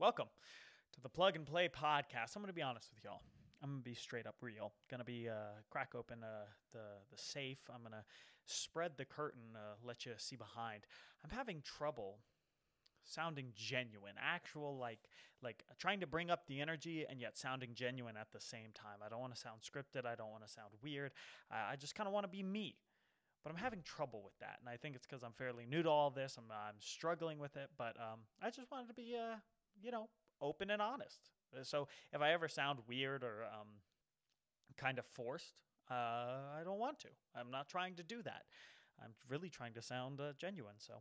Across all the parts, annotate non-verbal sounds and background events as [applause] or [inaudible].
Welcome to the Plug and Play podcast. I'm going to be honest with y'all. I'm to be straight up real. To be uh, crack open uh, the the safe. I'm to spread the curtain, uh, let you see behind. I'm having trouble sounding genuine, actual like like trying to bring up the energy and yet sounding genuine at the same time. I don't want to sound scripted. I don't want to sound weird. I, I just kind of want to be me. But I'm having trouble with that, and I think it's because I'm fairly new to all this. I'm I'm struggling with it, but um, I just wanted to be uh, you know, open and honest. Uh, so if I ever sound weird or um, kind of forced, uh, I don't want to. I'm not trying to do that. I'm really trying to sound uh, genuine. So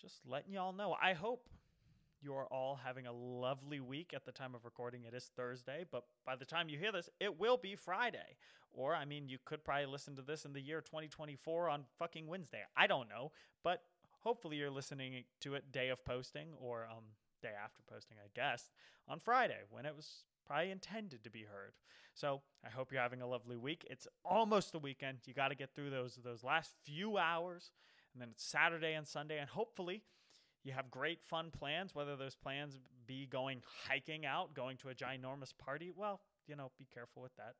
just letting y'all know. I hope you are all having a lovely week at the time of recording. It is Thursday, but by the time you hear this, it will be Friday. Or, I mean, you could probably listen to this in the year 2024 on fucking Wednesday. I don't know, but hopefully you're listening to it day of posting or um, day after posting, I guess, on Friday when it was probably intended to be heard. So I hope you're having a lovely week. It's almost the weekend. You got to get through those those last few hours, and then it's Saturday and Sunday, and hopefully you have great fun plans. Whether those plans be going hiking out, going to a ginormous party, well, you know, be careful with that.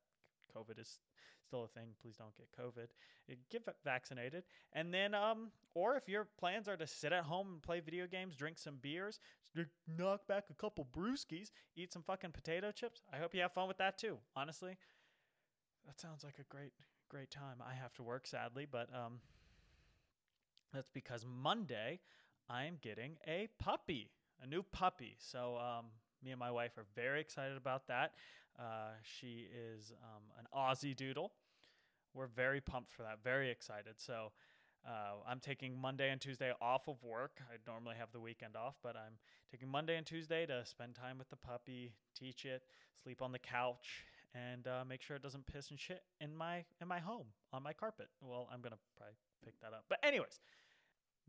COVID is still a thing. Please don't get COVID. Get vaccinated. And then, um, or if your plans are to sit at home and play video games, drink some beers, knock back a couple brewskis, eat some fucking potato chips, I hope you have fun with that too. Honestly, that sounds like a great, great time. I have to work sadly, but um, that's because Monday I am getting a puppy, a new puppy. So um, me and my wife are very excited about that. Uh, she is um, an Aussie Doodle. We're very pumped for that, very excited. So uh, I'm taking Monday and Tuesday off of work. I normally have the weekend off, but I'm taking Monday and Tuesday to spend time with the puppy, teach it, sleep on the couch, and uh, make sure it doesn't piss and shit in my in my home on my carpet. Well, I'm gonna probably pick that up. But anyways,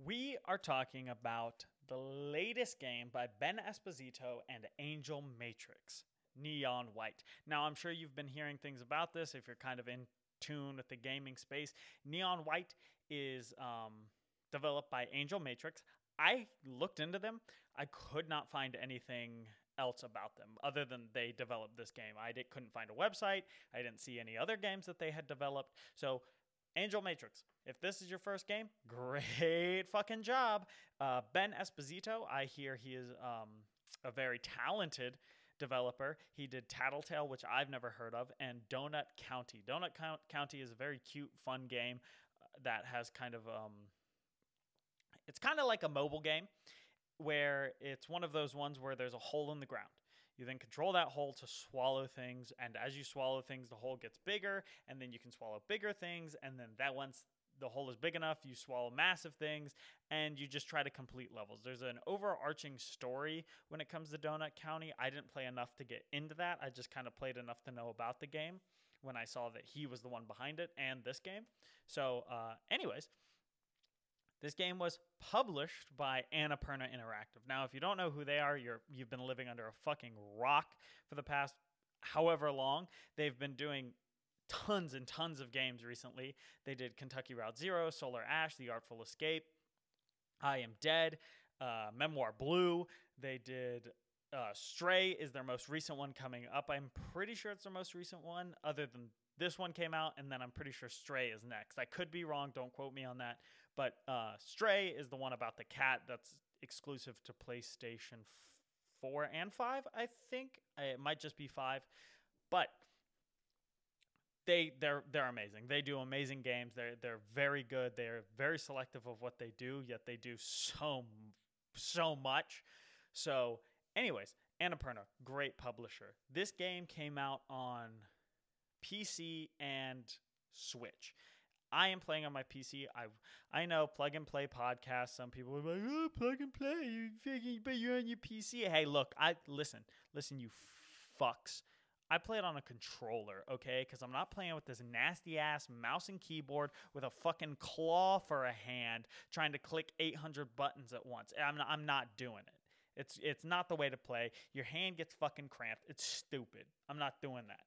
we are talking about the latest game by Ben Esposito and Angel Matrix. Neon White. Now, I'm sure you've been hearing things about this if you're kind of in tune with the gaming space. Neon White is um, developed by Angel Matrix. I looked into them. I could not find anything else about them other than they developed this game. I did, couldn't find a website. I didn't see any other games that they had developed. So, Angel Matrix, if this is your first game, great [laughs] fucking job. Uh, ben Esposito, I hear he is um, a very talented developer. He did Tattletale, which I've never heard of, and Donut County. Donut County is a very cute, fun game uh, that has kind of um, it's kind of like a mobile game where it's one of those ones where there's a hole in the ground. You then control that hole to swallow things, and as you swallow things, the hole gets bigger, and then you can swallow bigger things, and then that once the hole is big enough, you swallow massive things, and you just try to complete levels. There's an overarching story when it comes to Donut County. I didn't play enough to get into that. I just kind of played enough to know about the game when I saw that he was the one behind it and this game. So, uh, anyways, this game was published by Annapurna Interactive. Now, if you don't know who they are, you're you've been living under a fucking rock for the past however long. They've been doing tons and tons of games recently. They did Kentucky Route Zero, Solar Ash, The Artful Escape, I Am Dead, uh, Memoir Blue. They did uh, Stray is their most recent one coming up. I'm pretty sure it's their most recent one, other than this one came out, and then I'm pretty sure Stray is next. I could be wrong. Don't quote me on that. But uh, Stray is the one about the cat that's exclusive to PlayStation 4 and 5, I think. It might just be 5. But they they're they're amazing. They do amazing games. They're they're very good. They're very selective of what they do, yet they do so so much. So, anyways, Annapurna, great publisher. This game came out on PC and Switch. I am playing on my PC. I I know plug and play podcast. Some people are like, oh, plug and play. You but you're on your PC. Hey, look, I listen, listen, you fucks. I play it on a controller, okay? Because I'm not playing with this nasty ass mouse and keyboard with a fucking claw for a hand trying to click 800 buttons at once. I'm not, I'm not doing it. It's it's not the way to play. Your hand gets fucking cramped. It's stupid. I'm not doing that.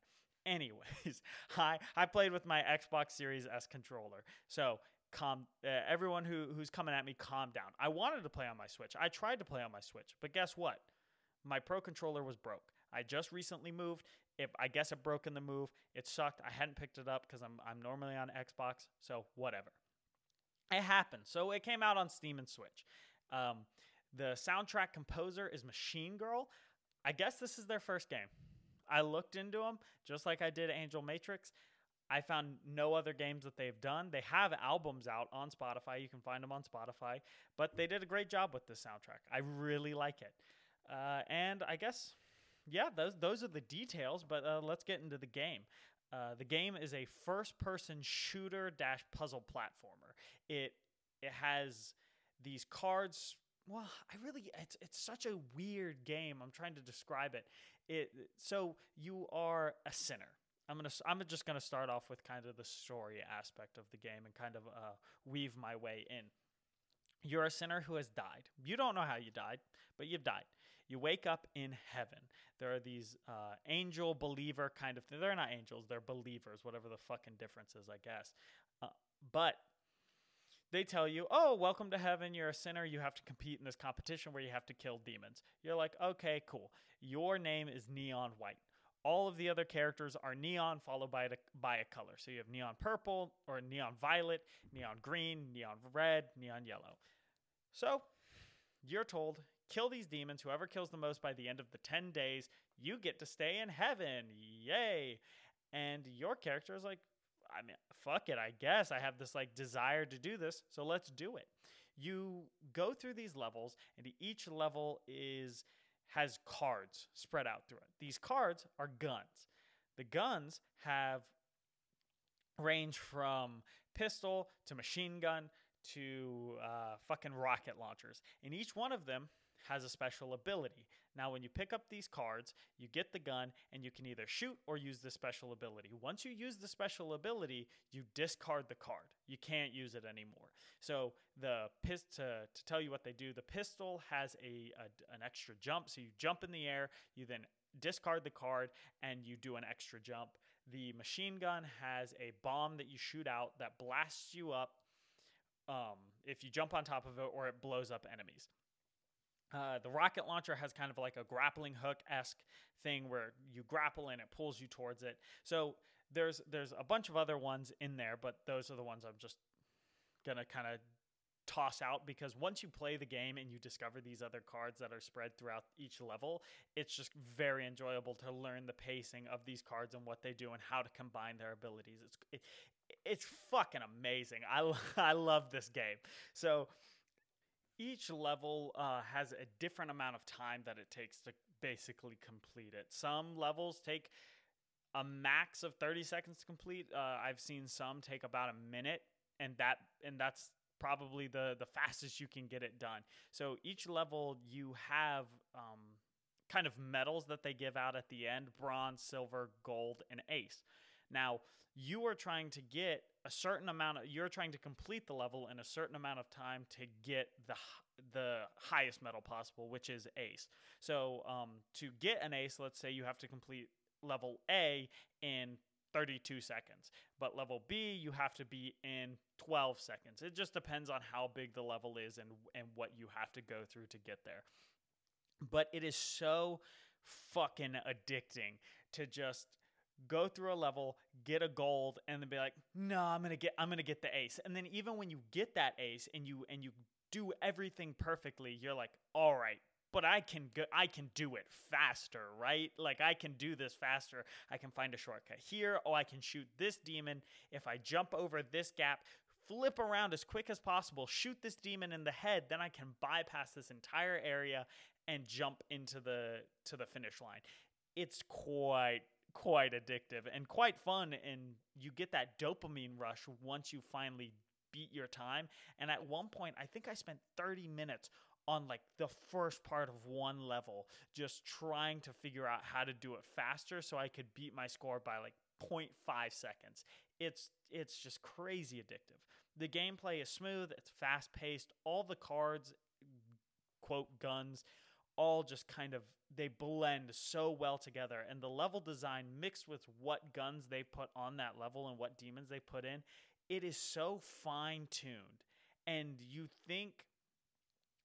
Anyways, [laughs] I I played with my Xbox Series S controller. So calm uh, everyone who who's coming at me calm down. I wanted to play on my Switch. I tried to play on my Switch, but guess what? My Pro controller was broke. I just recently moved. If I guess it broke in the move, it sucked. I hadn't picked it up because I'm I'm normally on Xbox, so whatever. It happened. So it came out on Steam and Switch. Um, the soundtrack composer is Machine Girl. I guess this is their first game. I looked into them just like I did Angel Matrix. I found no other games that they've done. They have albums out on Spotify. You can find them on Spotify, but they did a great job with this soundtrack. I really like it. Uh, and I guess, yeah, those those are the details. But uh, let's get into the game. Uh, the game is a first-person shooter dash puzzle platformer. It it has these cards. Well, I really it's it's such a weird game. I'm trying to describe it. It so you are a sinner. I'm gonna I'm just gonna start off with kind of the story aspect of the game and kind of uh, weave my way in. You're a sinner who has died. You don't know how you died, but you've died. You wake up in heaven. There are these uh, angel believer kind of. They're not angels, they're believers, whatever the fucking difference is, I guess. Uh, but they tell you, oh, welcome to heaven. You're a sinner. You have to compete in this competition where you have to kill demons. You're like, okay, cool. Your name is Neon White. All of the other characters are neon followed by, the, by a color. So you have neon purple or neon violet, neon green, neon red, neon yellow. So you're told, kill these demons. Whoever kills the most by the end of the 10 days, you get to stay in heaven. Yay. And your character is like, I mean, fuck it, I guess. I have this like desire to do this, so let's do it. You go through these levels, and each level is has cards spread out through it. These cards are guns. The guns have range from pistol to machine gun to uh, fucking rocket launchers, and each one of them has a special ability. Now, when you pick up these cards, you get the gun and you can either shoot or use the special ability. Once you use the special ability, you discard the card. You can't use it anymore. So, the pist- to, to tell you what they do, the pistol has a, a an extra jump. So, you jump in the air, you then discard the card, and you do an extra jump. The machine gun has a bomb that you shoot out that blasts you up um, if you jump on top of it or it blows up enemies. Uh, the rocket launcher has kind of like a grappling hook esque thing where you grapple and it pulls you towards it. So there's there's a bunch of other ones in there, but those are the ones I'm just gonna kind of toss out because once you play the game and you discover these other cards that are spread throughout each level, it's just very enjoyable to learn the pacing of these cards and what they do and how to combine their abilities. It's it, it's fucking amazing. I [laughs] I love this game. So each level uh, has a different amount of time that it takes to basically complete it. Some levels take a max of 30 seconds to complete. Uh, I've seen some take about a minute, and that and that's probably the the fastest you can get it done. So each level you have um, kind of medals that they give out at the end: bronze, silver, gold, and ace. Now you are trying to get a certain amount of you're trying to complete the level in a certain amount of time to get the the highest medal possible, which is ace. So um, to get an ace, let's say you have to complete level A in 32 seconds, but level B you have to be in 12 seconds. It just depends on how big the level is and and what you have to go through to get there. But it is so fucking addicting to just go through a level, get a gold, and then be like, no, I'm gonna get I'm gonna get the ace. And then even when you get that ace and you and you do everything perfectly, you're like, all right, but I can go, I can do it faster, right? Like I can do this faster. I can find a shortcut here. Oh, I can shoot this demon if I jump over this gap, flip around as quick as possible, shoot this demon in the head, then I can bypass this entire area and jump into the to the finish line. It's quite quite addictive and quite fun and you get that dopamine rush once you finally beat your time. And at one point i think i spent 30 minutes on like the first part of one level just trying to figure out how to do it faster so i could beat my score by like 0.5 seconds. It's it's just crazy addictive. The gameplay is smooth it's fast paced all the cards quote guns all just kind of they blend so well together and the level design mixed with what guns they put on that level and what demons they put in it is so fine tuned and you think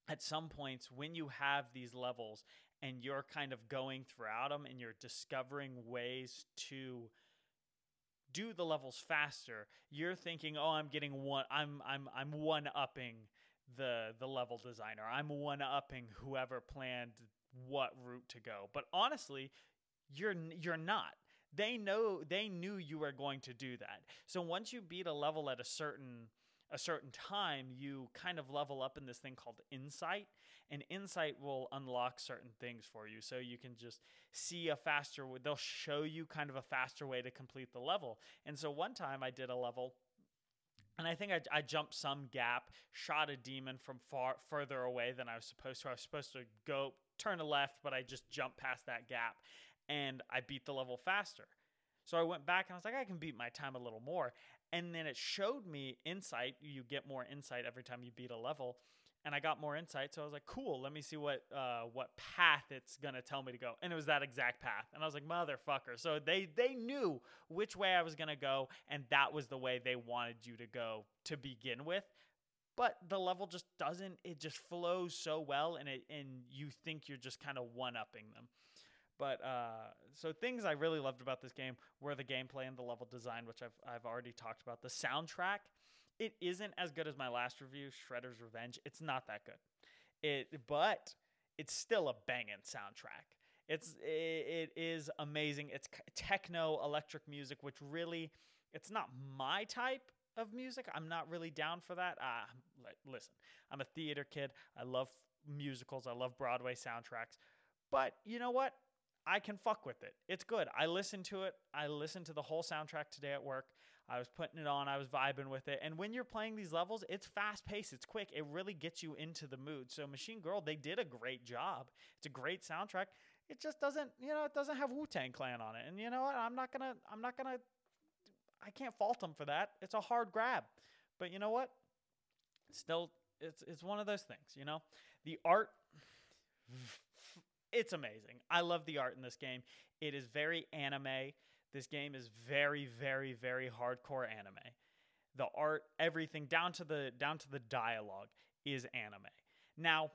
at some points when you have these levels and you're kind of going throughout them and you're discovering ways to do the levels faster you're thinking oh i'm getting one i'm i'm i'm one upping the the level designer. I'm one upping whoever planned what route to go but honestly you're you're not they know they knew you were going to do that so once you beat a level at a certain a certain time, you kind of level up in this thing called insight. And insight will unlock certain things for you. So you can just see a faster, way, they'll show you kind of a faster way to complete the level. And so one time I did a level and I think I, I, jumped some gap, shot a demon from far further away than I was supposed to. I was supposed to go turn a left, but I just jumped past that gap, and I beat the level faster. So I went back and I was like, I can beat my time a little more and then it showed me insight you get more insight every time you beat a level and I got more insight. So I was like, "Cool, let me see what uh, what path it's gonna tell me to go." And it was that exact path, and I was like, "Motherfucker!" So they they knew which way I was gonna go, and that was the way they wanted you to go to begin with. But the level just doesn't; it just flows so well, and it and you think you're just kind of one upping them. But uh, so things I really loved about this game were the gameplay and the level design, which I've I've already talked about. The soundtrack, it isn't as good as my last review, Shredder's Revenge. It's not that good. It but it's still a banging soundtrack. It's it, it is amazing. It's techno electric music, which really it's not my type of music. I'm not really down for that. Uh, listen, I'm a theater kid. I love musicals. I love Broadway soundtracks. But you know what? I can fuck with it. It's good. I listened to it. I listened to the whole soundtrack today at work. I was putting it on. I was vibing with it. And when you're playing these levels, it's fast paced. It's quick. It really gets you into the mood. So Machine Girl, they did a great job. It's a great soundtrack. It just doesn't, you know, it doesn't have Wu Tang Clan on it. And you know what? I'm not gonna. I'm not gonna. I can't fault them for that. It's a hard grab. But you know what? still, it's it's one of those things. You know, the art it's amazing. I love the art in this game. It is very anime. This game is very, very, very hardcore anime. The art, everything down to the down to the dialogue is anime. Now,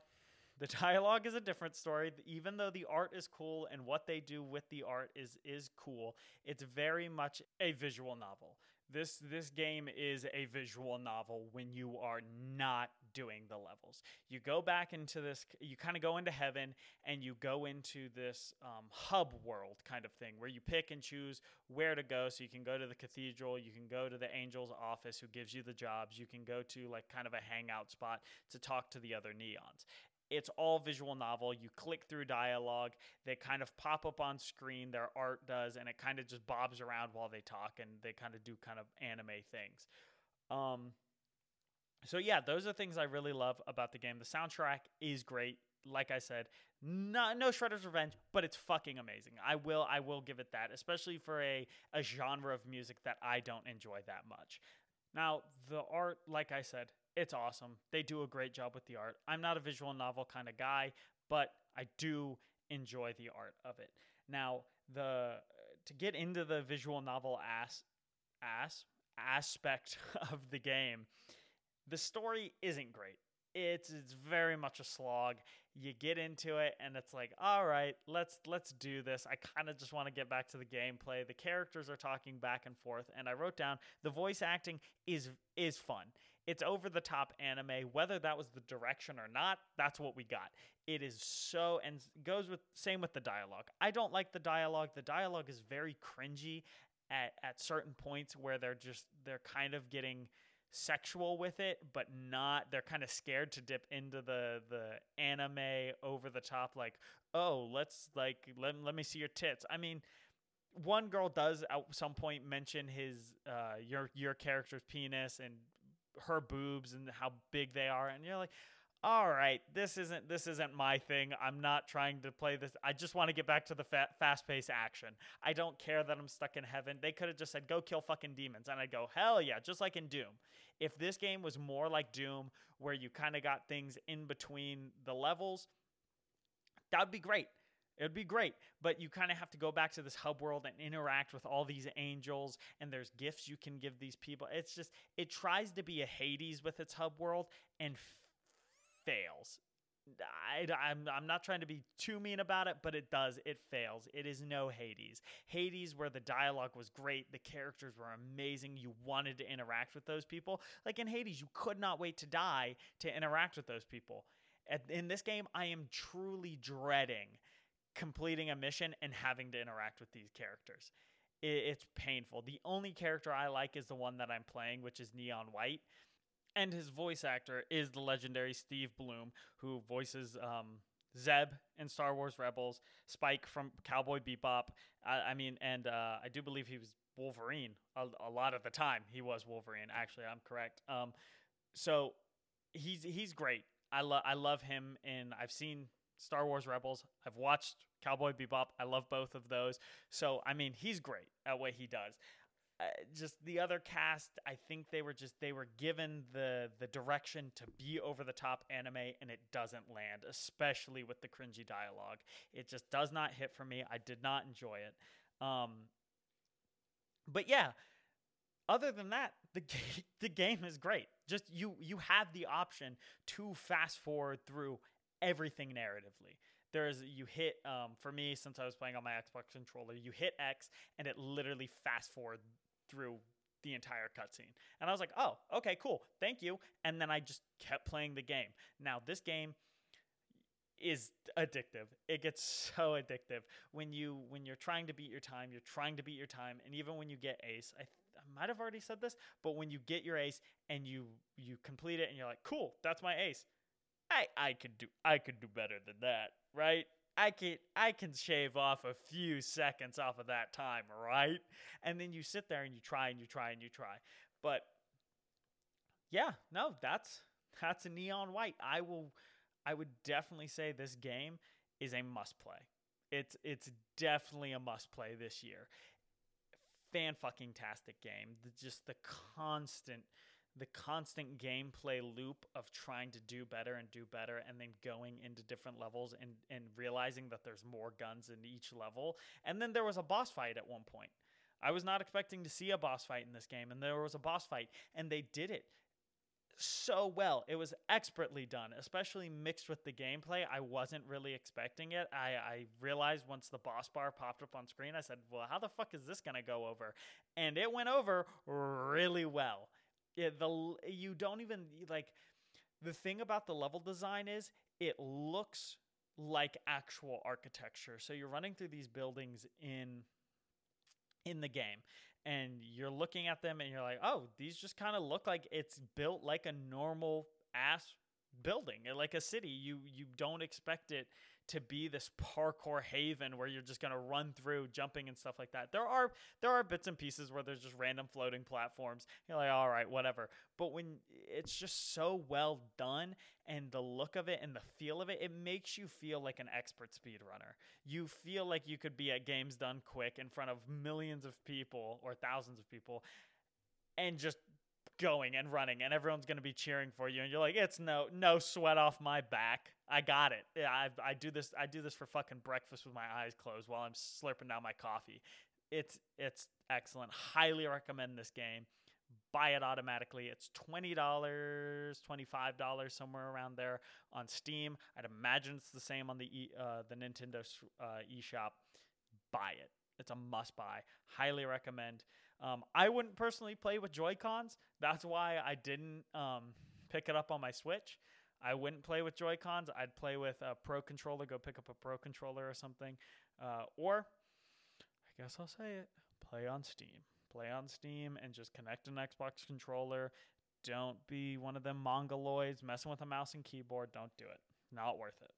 the dialogue is a different story. Even though the art is cool and what they do with the art is is cool, it's very much a visual novel. This this game is a visual novel when you are not doing the levels. You go back into this, you kind of go into heaven and you go into this um, hub world kind of thing where you pick and choose where to go. So you can go to the cathedral, you can go to the angel's office who gives you the jobs, you can go to like kind of a hangout spot to talk to the other neons it's all visual novel. You click through dialogue, they kind of pop up on screen, their art does, and it kind of just bobs around while they talk and they kind of do kind of anime things. Um, so yeah, those are things I really love about the game. The soundtrack is great. Like I said, no, no Shredder's Revenge, but it's fucking amazing. I will I will give it that, especially for a, a genre of music that I don't enjoy that much. Now, the art, like I said, it's awesome. They do a great job with the art. I'm not a visual novel kind of guy, but I do enjoy the art of it. Now, the to get into the visual novel ass ass aspect [laughs] of the game, the story isn't great. It's it's very much a slog. You get into it and it's like, all right, let's let's do this. I kind of just want to get back to the gameplay. The characters are talking back and forth, and I wrote down the voice acting is is fun. It's over the top anime. Whether that was the direction or not, that's what we got. It is so and goes with same with the dialogue. I don't like the dialogue. The dialogue is very cringy at at certain points where they're just they're kind of getting sexual with it, but not they're kind of scared to dip into the the anime over the top like, "Oh, let's like let, let me see your tits." I mean, one girl does at some point mention his uh your your character's penis and her boobs and how big they are and you're like all right this isn't this isn't my thing. I'm not trying to play this. I just want to get back to the fa- fast-paced action. I don't care that i'm stuck in heaven. They could have just said go kill fucking demons. And i'd go hell yeah just like in doom. If this game was more like doom where you kind of got things in between the levels that would be great it would be great, but you kind of have to go back to this hub world and interact with all these angels, and there's gifts you can give these people. It's just, it tries to be a Hades with its hub world and f- fails. I, I'm, I'm not trying to be too mean about it, but it does. It fails. It is no Hades. Hades, where the dialogue was great, the characters were amazing, you wanted to interact with those people. Like in Hades, you could not wait to die to interact with those people. In this game, I am truly dreading completing a mission and having to interact with these characters. It, it's painful. The only character I like is the one that I'm playing, which is Neon White and his voice actor is the legendary Steve Blum, who voices um, Zeb in Star Wars Rebels, Spike from Cowboy Bebop. I, I mean, and uh, I do believe he was Wolverine a, a, lot of the time. He was Wolverine. Actually, I'm correct. Um, so he's he's great. I love I love him, and I've seen Star Wars Rebels. I've watched Cowboy Bebop. I love both of those. So I mean, he's great at what he does. Uh, just the other cast i think they were just they were given the the direction to be over the top anime and it doesn't land especially with the cringy dialogue it just does not hit for me i did not enjoy it um but yeah other than that the [laughs] ga- the game is great just you you have the option to fast forward through everything narratively there's you hit um, for me since I was playing on my Xbox controller, you hit X and it literally fast forward through the entire cutscene. And I was like, oh, okay, cool, thank you. And then I just kept playing the game. Now, this game is addictive. It gets [laughs] so addictive when you when you're trying to beat your time, you're trying to beat your time, and even when you get ace, I, I might have already said this, but when you get your ace and you you complete it and you're like, cool, that's my ace. I I could do I could do better than that, right? I can I can shave off a few seconds off of that time, right? And then you sit there and you try and you try and you try. But yeah, no, that's that's a neon white. I will I would definitely say this game is a must play. It's it's definitely a must play this year. Fan fucking tastic game. The, just the constant the constant gameplay loop of trying to do better and do better and then going into different levels and, and realizing that there's more guns in each level. And then there was a boss fight at one point. I was not expecting to see a boss fight in this game, and there was a boss fight, and they did it so well. It was expertly done, especially mixed with the gameplay. I wasn't really expecting it. I, I realized once the boss bar popped up on screen, I said, Well, how the fuck is this going to go over? And it went over really well yeah, the you don't even like the thing about the level design is it looks like actual architecture. So you're running through these buildings in in the game and you're looking at them and you're like, "Oh, these just kind of look like it's built like a normal ass building, like a city. You you don't expect it to be this parkour haven where you're just going to run through jumping and stuff like that. There are there are bits and pieces where there's just random floating platforms. You're like, all right, whatever. But when it's just so well done and the look of it and the feel of it, it makes you feel like an expert speedrunner. You feel like you could be at games done quick in front of millions of people or thousands of people and just going and running and everyone's going to be cheering for you and you're like it's no no sweat off my back. I got it. Yeah, I, I do this i do this for fucking breakfast with my eyes closed while i'm slurping down my coffee. It's it's excellent. Highly recommend this game. Buy it automatically. It's $20 $25 somewhere around there on steam. I'd imagine it's the same on the e, uh, the nintendo uh, eShop. Buy it. It's a must buy highly recommend um, I wouldn't personally play with Joy Cons. That's why I didn't um, pick it up on my Switch. I wouldn't play with Joy Cons. I'd play with a Pro controller. Go pick up a Pro controller or something. Uh, or I guess I'll say it: play on Steam. Play on Steam and just connect an Xbox controller. Don't be one of them mongoloids messing with a mouse and keyboard. Don't do it. Not worth it.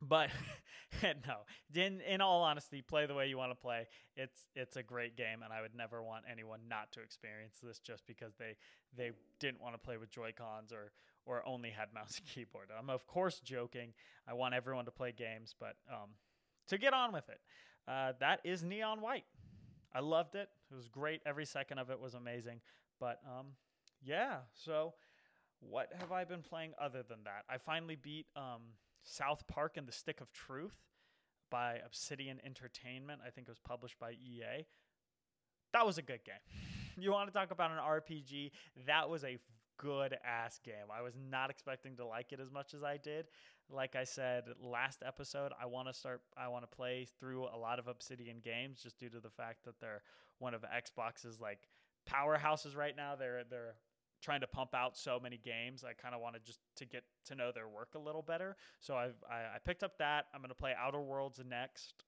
But [laughs] no, in in all honesty, play the way you want to play. It's it's a great game, and I would never want anyone not to experience this just because they they didn't want to play with Joy Cons or or only had mouse and [laughs] keyboard. I'm of course joking. I want everyone to play games, but um, to get on with it, uh, that is Neon White. I loved it. It was great. Every second of it was amazing. But um, yeah. So what have I been playing other than that? I finally beat um South Park and the Stick of Truth by Obsidian Entertainment. I think it was published by EA. That was a good game. [laughs] you want to talk about an RPG? That was a good ass game. I was not expecting to like it as much as I did. Like I said last episode, I want to start I want to play through a lot of Obsidian games just due to the fact that they're one of Xbox's like powerhouses right now. They're they're trying to pump out so many games. I kind of wanted just to get to know their work a little better. So I've, I, I picked up that. I'm going to play Outer Worlds next.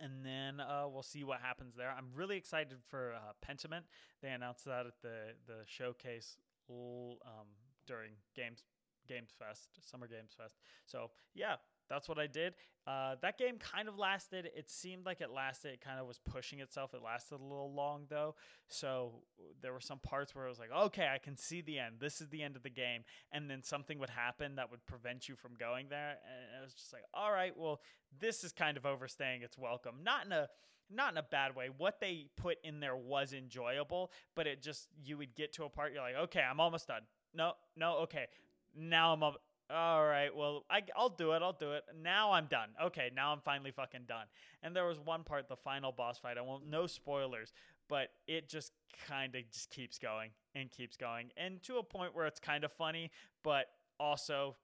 And then uh, we'll see what happens there. I'm really excited for uh, Pentiment. They announced that at the the showcase um, during Games Games Fest, Summer Games Fest. So yeah, that's what I did. Uh, that game kind of lasted. It seemed like it lasted. It kind of was pushing itself. It lasted a little long though. So there were some parts where I was like, okay, I can see the end. This is the end of the game. And then something would happen that would prevent you from going there. And I was just like, all right, well, this is kind of overstaying its welcome. Not in a not in a bad way. What they put in there was enjoyable, but it just you would get to a part you're like, okay, I'm almost done. No, no, okay. Now I'm up all right, well, I, I'll do it. I'll do it. Now I'm done. Okay, now I'm finally fucking done. And there was one part, the final boss fight. I won't, no spoilers, but it just kind of just keeps going and keeps going, and to a point where it's kind of funny, but also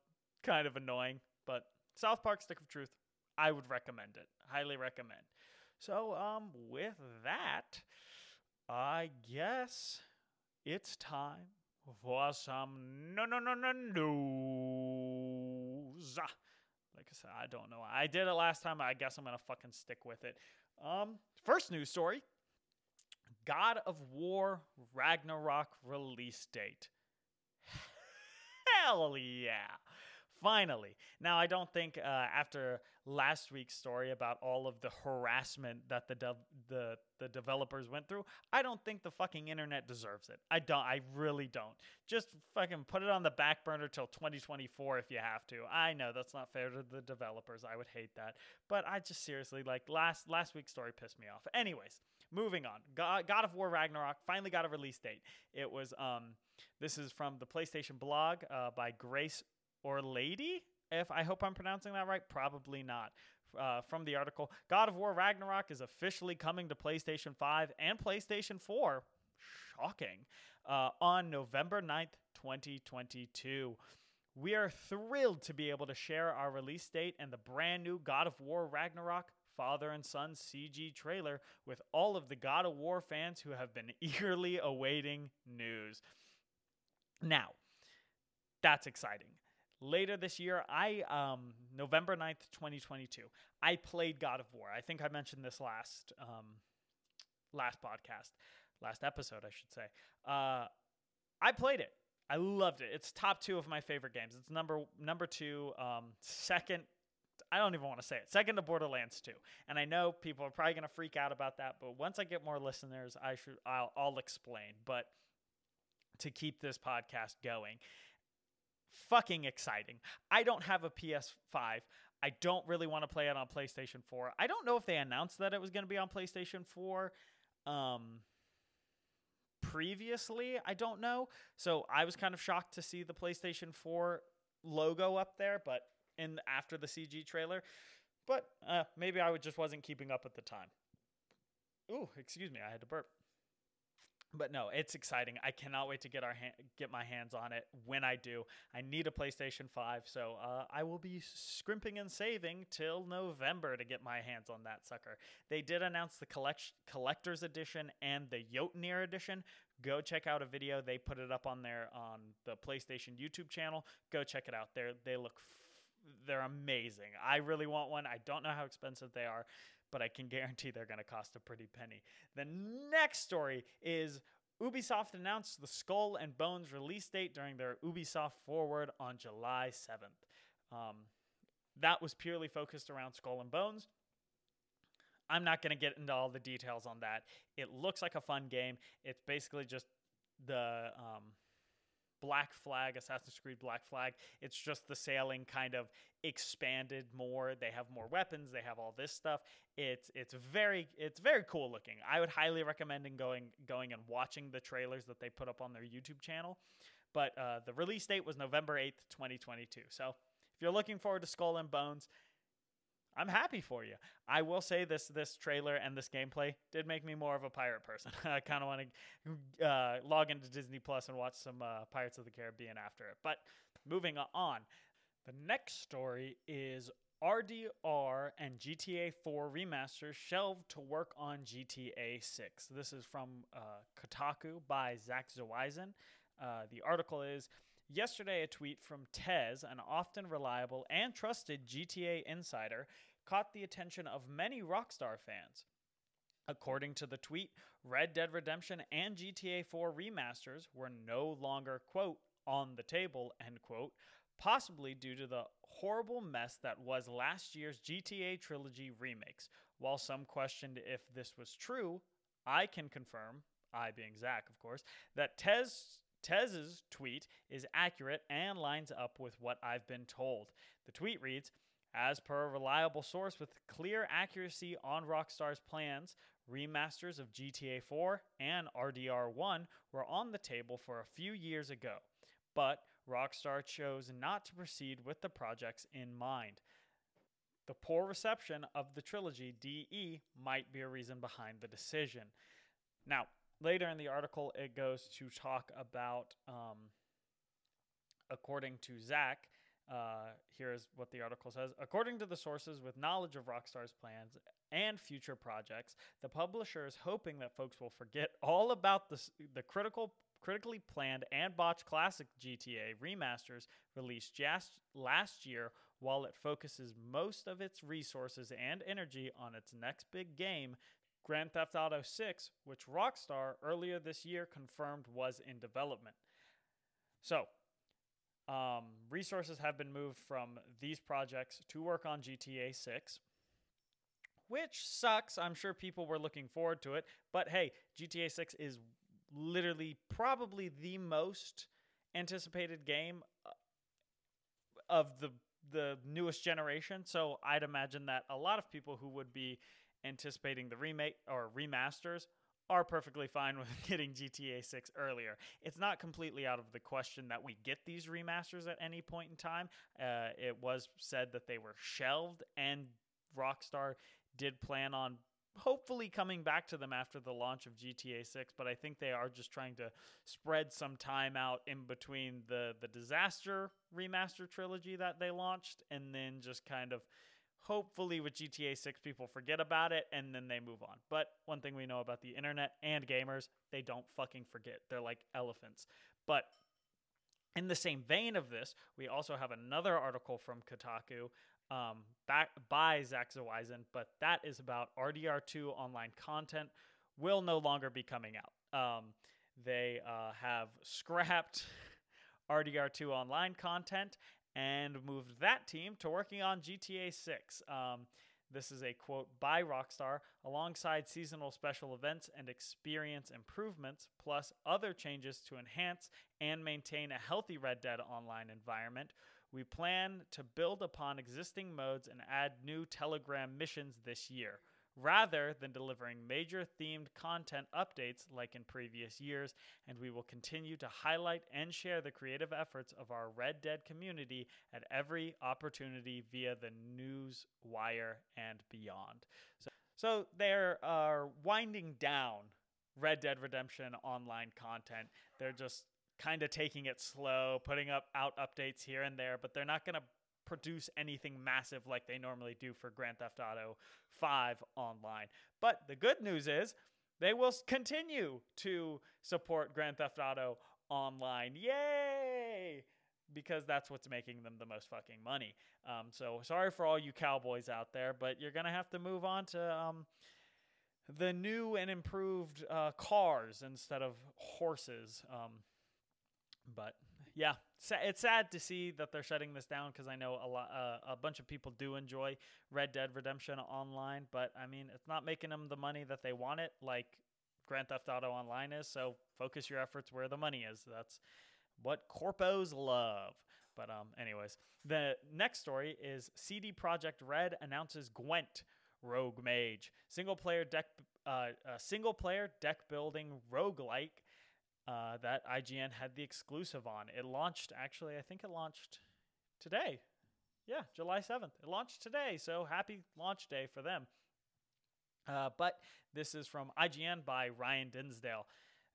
kind of annoying. But South Park: Stick of Truth, I would recommend it. Highly recommend. So, um, with that, I guess it's time for some no no no no news. Like I said, I don't know. I did it last time. I guess I'm gonna fucking stick with it. Um, first news story: God of War Ragnarok release date. [laughs] Hell yeah! Finally. Now, I don't think uh, after last week's story about all of the harassment that the the the developers went through, I don't think the fucking internet deserves it. I don't. I really don't. Just fucking put it on the back burner till 2024 if you have to. I know that's not fair to the developers. I would hate that. But I just seriously like last last week's story pissed me off. Anyways, moving on. God, God of War Ragnarok finally got a release date. It was um this is from the PlayStation blog uh, by Grace Orlady. If I hope I'm pronouncing that right, probably not. Uh, from the article, God of War Ragnarok is officially coming to PlayStation 5 and PlayStation 4. Shocking. Uh, on November 9th, 2022. We are thrilled to be able to share our release date and the brand new God of War Ragnarok father and son CG trailer with all of the God of War fans who have been [laughs] eagerly awaiting news. Now, that's exciting later this year i um november 9th 2022 i played god of war i think i mentioned this last um last podcast last episode i should say uh i played it i loved it it's top two of my favorite games it's number number two um second I don't even want to say it. Second to Borderlands 2. And I know people are probably going to freak out about that, but once I get more listeners, I should I'll, I'll explain. But to keep this podcast going, fucking exciting. I don't have a PS5. I don't really want to play it on PlayStation 4. I don't know if they announced that it was going to be on PlayStation 4 um previously. I don't know. So I was kind of shocked to see the PlayStation 4 logo up there, but in after the CG trailer. But uh, maybe I just wasn't keeping up at the time. Ooh, excuse me, I had to burp but no, it's exciting. I cannot wait to get our ha- get my hands on it. When I do, I need a PlayStation Five, so uh, I will be scrimping and saving till November to get my hands on that sucker. They did announce the collect- collector's edition and the Jötnar edition. Go check out a video. They put it up on their on the PlayStation YouTube channel. Go check it out. They they look. F- they're amazing. I really want one. I don't know how expensive they are but I can guarantee they're going to cost a pretty penny. The next story is Ubisoft announced the Skull and Bones release date during their Ubisoft Forward on July 7th. Um, that was purely focused around Skull and Bones. I'm not going to get into all the details on that. It looks like a fun game. It's basically just the um, Black Flag, Assassin's Creed Black Flag. It's just the sailing kind of expanded more. They have more weapons. They have all this stuff. It's it's very it's very cool looking. I would highly recommend in going going and watching the trailers that they put up on their YouTube channel. But uh, the release date was November eighth, twenty twenty two. So if you're looking forward to Skull and Bones, I'm happy for you. I will say this this trailer and this gameplay did make me more of a pirate person. [laughs] I kind of want to uh, log into Disney Plus and watch some uh, Pirates of the Caribbean after it. But moving on, the next story is RDR and GTA 4 remasters shelved to work on GTA 6. This is from uh, Kotaku by Zack Zwiezen. Uh, the article is Yesterday, a tweet from Tez, an often reliable and trusted GTA insider, caught the attention of many Rockstar fans. According to the tweet, Red Dead Redemption and GTA 4 remasters were no longer, quote, on the table, end quote, possibly due to the horrible mess that was last year's GTA Trilogy remakes. While some questioned if this was true, I can confirm, I being Zack, of course, that Tez Tez's tweet is accurate and lines up with what I've been told. The tweet reads As per a reliable source with clear accuracy on Rockstar's plans, remasters of GTA 4 and RDR 1 were on the table for a few years ago, but Rockstar chose not to proceed with the projects in mind. The poor reception of the trilogy DE might be a reason behind the decision. Now, later in the article, it goes to talk about, um, according to Zach, uh, here's what the article says. According to the sources with knowledge of Rockstar's plans and future projects, the publisher is hoping that folks will forget all about the, the critical critically planned and botched classic GTA remasters released just last year while it focuses most of its resources and energy on its next big game Grand Theft Auto 6, which Rockstar earlier this year confirmed was in development. So, um, resources have been moved from these projects to work on GTA 6, which sucks. I'm sure people were looking forward to it. But hey, GTA 6 is literally probably the most anticipated game uh, of the the newest generation. So I'd imagine that a lot of people who would be anticipating the remake or remasters are perfectly fine with [laughs] getting GTA 6 earlier. It's not completely out of the question that we get these remasters at any point in time. Uh, it was said that they were shelved, and Rockstar did plan on hopefully coming back to them after the launch of GTA 6, but I think they are just trying to spread some time out in between the the disaster remaster trilogy that they launched and then just kind of Hopefully, with GTA 6, people forget about it and then they move on. But one thing we know about the internet and gamers, they don't fucking forget. They're like elephants. But in the same vein of this, we also have another article from Kotaku um, back by Zack Zwiezen, but that is about RDR2 online content will no longer be coming out. Um, they uh, have scrapped [laughs] RDR2 online content and moved that team to working on GTA 6. Um, this is a quote by Rockstar alongside seasonal special events and experience improvements, plus other changes to enhance and maintain a healthy Red Dead Online environment. We plan to build upon existing modes and add new Telegram missions this year rather than delivering major themed content updates like in previous years, and we will continue to highlight and share the creative efforts of our Red Dead community at every opportunity via the news wire and beyond. So, so they are winding down Red Dead Redemption online content. They're just kind of taking it slow, putting up out updates here and there, but they're not going to produce anything massive like they normally do for Grand Theft Auto 5 online. But the good news is they will continue to support Grand Theft Auto online. Yay! Because that's what's making them the most fucking money. Um, so sorry for all you cowboys out there, but you're gonna have to move on to um, the new and improved uh, cars instead of horses. Um, but yeah, it's sad to see that they're shutting this down because I know a lot, uh, a bunch of people do enjoy Red Dead Redemption Online, but I mean, it's not making them the money that they want it, like Grand Theft Auto Online is. So focus your efforts where the money is. That's what corpos love. But um, anyways, the next story is CD Projekt Red announces Gwent Rogue Mage single player deck, uh, single player deck building roguelike uh, that IGN had the exclusive on. It launched, actually, I think it launched today. Yeah, July 7th. It launched today, so happy launch day for them. Uh, but this is from IGN by Ryan Dinsdale.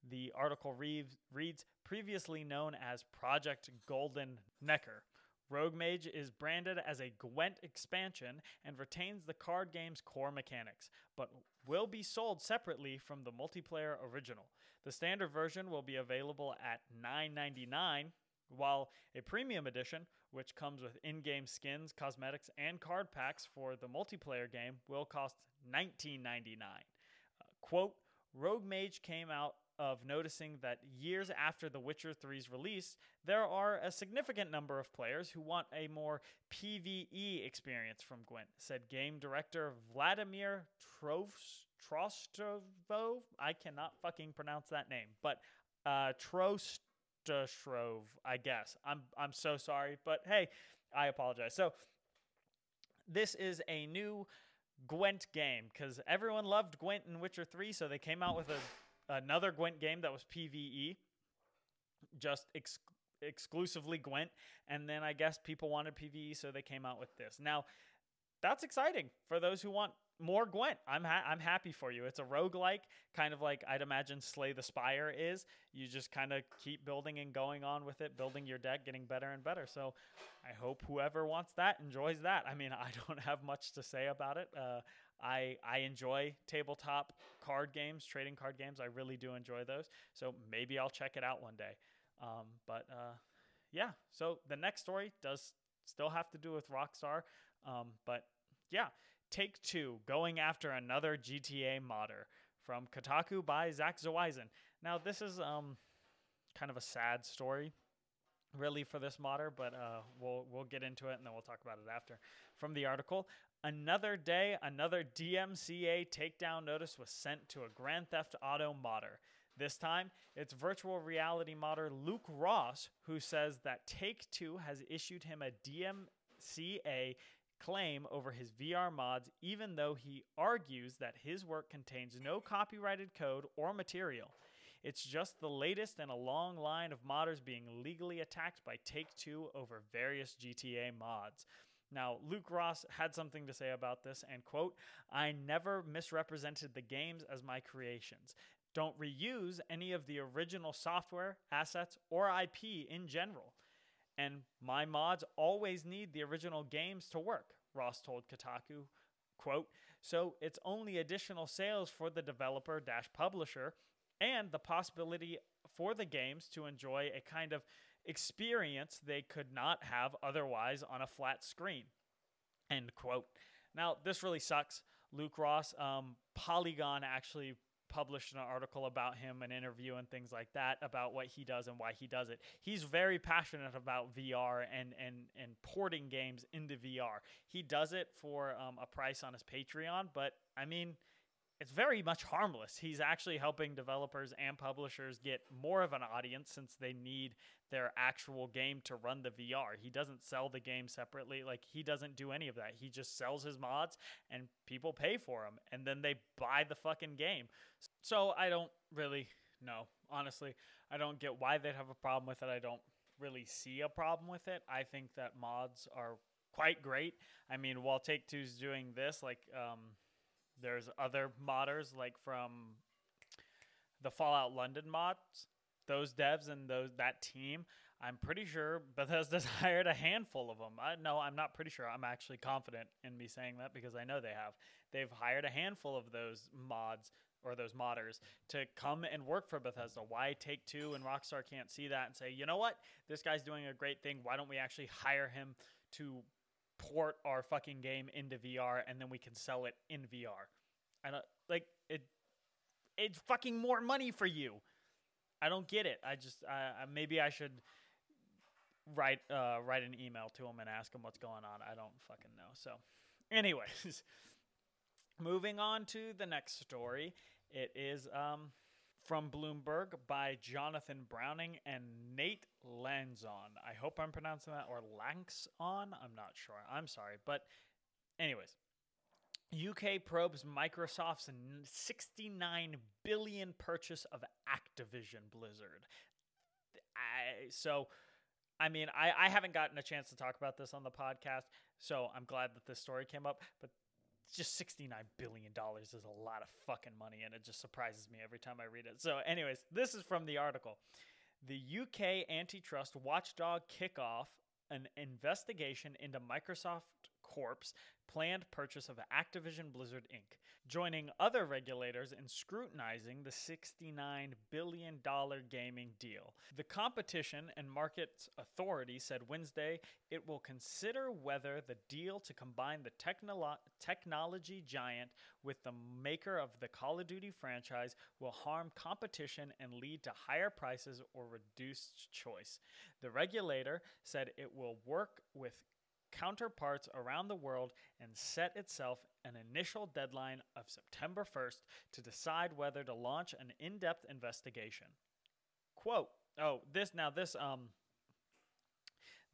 The article reads, reads previously known as Project Golden Nekker. Rogue Mage is branded as a Gwent expansion and retains the card game's core mechanics, but will be sold separately from the multiplayer original. The standard version will be available at $9.99, while a premium edition, which comes with in game skins, cosmetics, and card packs for the multiplayer game, will cost $19.99. Uh, quote Rogue Mage came out of noticing that years after The Witcher 3's release, there are a significant number of players who want a more PvE experience from Gwent, said game director Vladimir Trostrovo. I cannot fucking pronounce that name, but uh, I guess. I'm, I'm so sorry, but hey, I apologize. So, this is a new Gwent game because everyone loved Gwent in Witcher 3, so they came out with a another Gwent game that was PVE, just ex- exclusively Gwent. And then I guess people wanted PVE, so they came out with this. Now, that's exciting for those who want more Gwent. I'm ha- I'm happy for you. It's a roguelike, kind of like I'd imagine Slay the Spire is. You just kind of keep building and going on with it, building your deck, getting better and better. So I hope whoever wants that enjoys that. I mean, [laughs] I don't have much to say about it. Uh, I I enjoy tabletop card games, trading card games. I really do enjoy those. So maybe I'll check it out one day. Um, but uh, yeah, so the next story does still have to do with Rockstar. Um, but yeah, Take Two going after another GTA modder from Kotaku by Zack Zwiezen. Now this is um kind of a sad story really for this modder, but uh, we'll we'll get into it and then we'll talk about it after. From the article, another day, another DMCA takedown notice was sent to a Grand Theft Auto modder. This time, it's virtual reality modder Luke Ross who says that Take Two has issued him a DMCA claim over his VR mods, even though he argues that his work contains no copyrighted code or material. It's just the latest in a long line of modders being legally attacked by Take Two over various GTA mods. Now, Luke Ross had something to say about this, and quote, I never misrepresented the games as my creations. Don't reuse any of the original software, assets, or IP in general. And my mods always need the original games to work, Ross told Kotaku. Quote, so it's only additional sales for the developer dash publisher and the possibility for the games to enjoy a kind of experience they could not have otherwise on a flat screen. End quote. Now, this really sucks. Luke Ross, um, Polygon actually published an article about him, an interview, and things like that about what he does and why he does it. He's very passionate about VR and and and porting games into VR. He does it for um, a price on his Patreon, but I mean it's very much harmless. He's actually helping developers and publishers get more of an audience since they need their actual game to run the VR. He doesn't sell the game separately. Like he doesn't do any of that. He just sells his mods and people pay for them and then they buy the fucking game. So I don't really know. Honestly, I don't get why they'd have a problem with it. I don't really see a problem with it. I think that mods are quite great. I mean, while Take Two's doing this, like um, there's other modders like from the Fallout London mods. Those devs and those that team, I'm pretty sure Bethesda's [laughs] hired a handful of them. I no, I'm not pretty sure. I'm actually confident in me saying that because I know they have. They've hired a handful of those mods or those modders to come and work for Bethesda. Why Take Two and Rockstar can't see that and say, you know what, this guy's doing a great thing. Why don't we actually hire him to port our fucking game into VR and then we can sell it in VR. I don't like it. It's fucking more money for you. I don't get it. I just I, maybe I should write uh, write an email to him and ask him what's going on. I don't fucking know. So, anyways, [laughs] moving on to the next story. It is um, from Bloomberg by Jonathan Browning and Nate Lanzon. I hope I'm pronouncing that or Lanxon. I'm not sure. I'm sorry. But, anyways, UK probes Microsoft's 69 billion purchase of Activision Blizzard. I, so I mean, I, I haven't gotten a chance to talk about this on the podcast, so I'm glad that this story came up. But just $69 billion is a lot of fucking money, and it just surprises me every time I read it. So, anyways, this is from the article. The UK antitrust watchdog kickoff an investigation into Microsoft Corp's planned purchase of Activision Blizzard Inc., joining other regulators in scrutinizing the $69 billion gaming deal. The Competition and Markets Authority said Wednesday it will consider whether the deal to combine the technolo- technology giant with the maker of the Call of Duty franchise will harm competition and lead to higher prices or reduced choice. The regulator said it will work with counterparts around the world and set itself an initial deadline of September 1st to decide whether to launch an in-depth investigation. Quote, oh, this now this um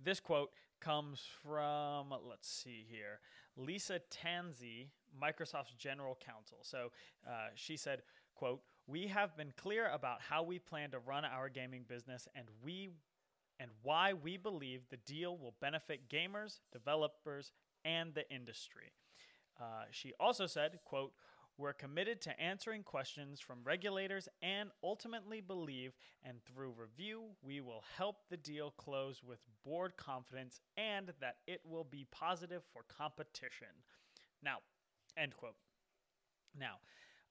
this quote comes from let's see here. Lisa Tanzi, Microsoft's general counsel. So uh, she said, quote, we have been clear about how we plan to run our gaming business and we and why we believe the deal will benefit gamers, developers, and the industry. Uh, she also said, quote, we're committed to answering questions from regulators and ultimately believe, and through review, we will help the deal close with board confidence and that it will be positive for competition. Now, end quote. Now,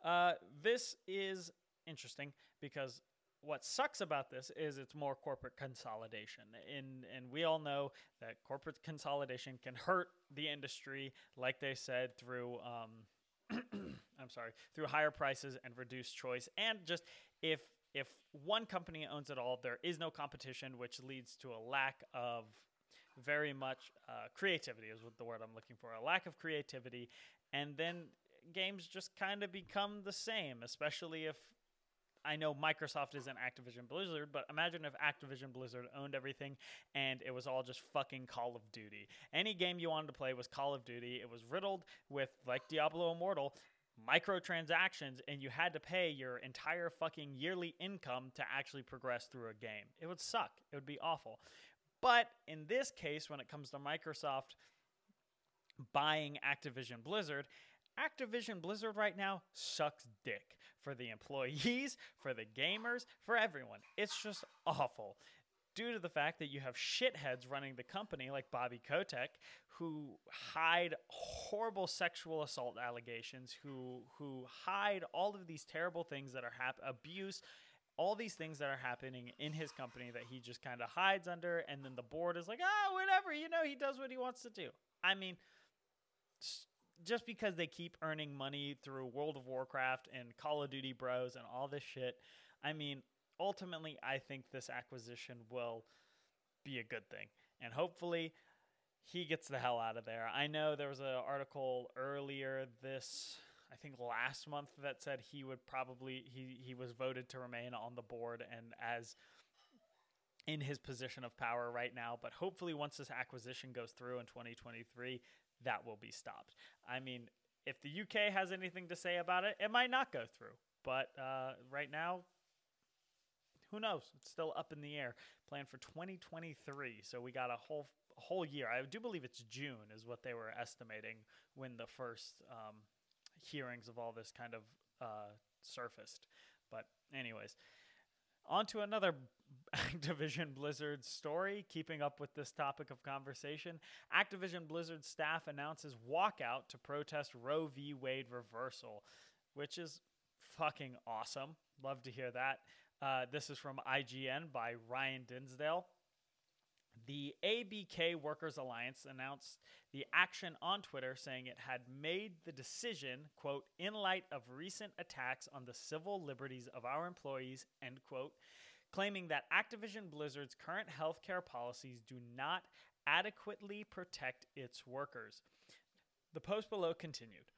uh, this is interesting because what sucks about this is it's more corporate consolidation. And and we all know that corporate consolidation can hurt the industry like they said through um, [clears throat] I'm sorry through higher prices and reduced choice. And just if if one company owns it all there is no competition which leads to a lack of very much uh, creativity is the word I'm looking for a lack of creativity. And then games just kind of become the same especially if I know Microsoft isn't Activision Blizzard, but imagine if Activision Blizzard owned everything and it was all just fucking Call of Duty. Any game you wanted to play was Call of Duty. It was riddled with, like Diablo Immortal, microtransactions, and you had to pay your entire fucking yearly income to actually progress through a game. It would suck. It would be awful. But in this case, when it comes to Microsoft buying Activision Blizzard, Activision Blizzard right now sucks dick for the employees, for the gamers, for everyone. It's just awful. Due to the fact that you have shitheads running the company like Bobby Kotick, who hide horrible sexual assault allegations, who who hide all of these terrible things that are hap- abuse, all these things that are happening in his company that he just kind of hides under, and then the board is like, ah, oh, whatever, you know, he does what he wants to do. I mean, just because they keep earning money through World of Warcraft and Call of Duty Bros and all this shit, I mean, ultimately, I think this acquisition will be a good thing. And hopefully, he gets the hell out of there. I know there was an article earlier this, I think last month, that said he would probably, he, he was voted to remain on the board and as in his position of power right now. But hopefully, once this acquisition goes through in 2023, that will be stopped. I mean, if the UK has anything to say about it, it might not go through. But uh, right now, who knows? It's still up in the air. Planned for 2023, so we got a whole whole year. I do believe it's June is what they were estimating when the first um, hearings of all this kind of uh, surfaced. But anyways, on to another [laughs] Activision Blizzard story, keeping up with this topic of conversation. Activision Blizzard staff announces walkout to protest Roe v. Wade reversal, which is fucking awesome. Love to hear that. Uh, this is from IGN by Ryan Dinsdale. The ABK Workers Alliance announced the action on Twitter saying it had made the decision, quote, in light of recent attacks on the civil liberties of our employees, end quote, claiming that Activision Blizzard's current healthcare policies do not adequately protect its workers. The post below continued,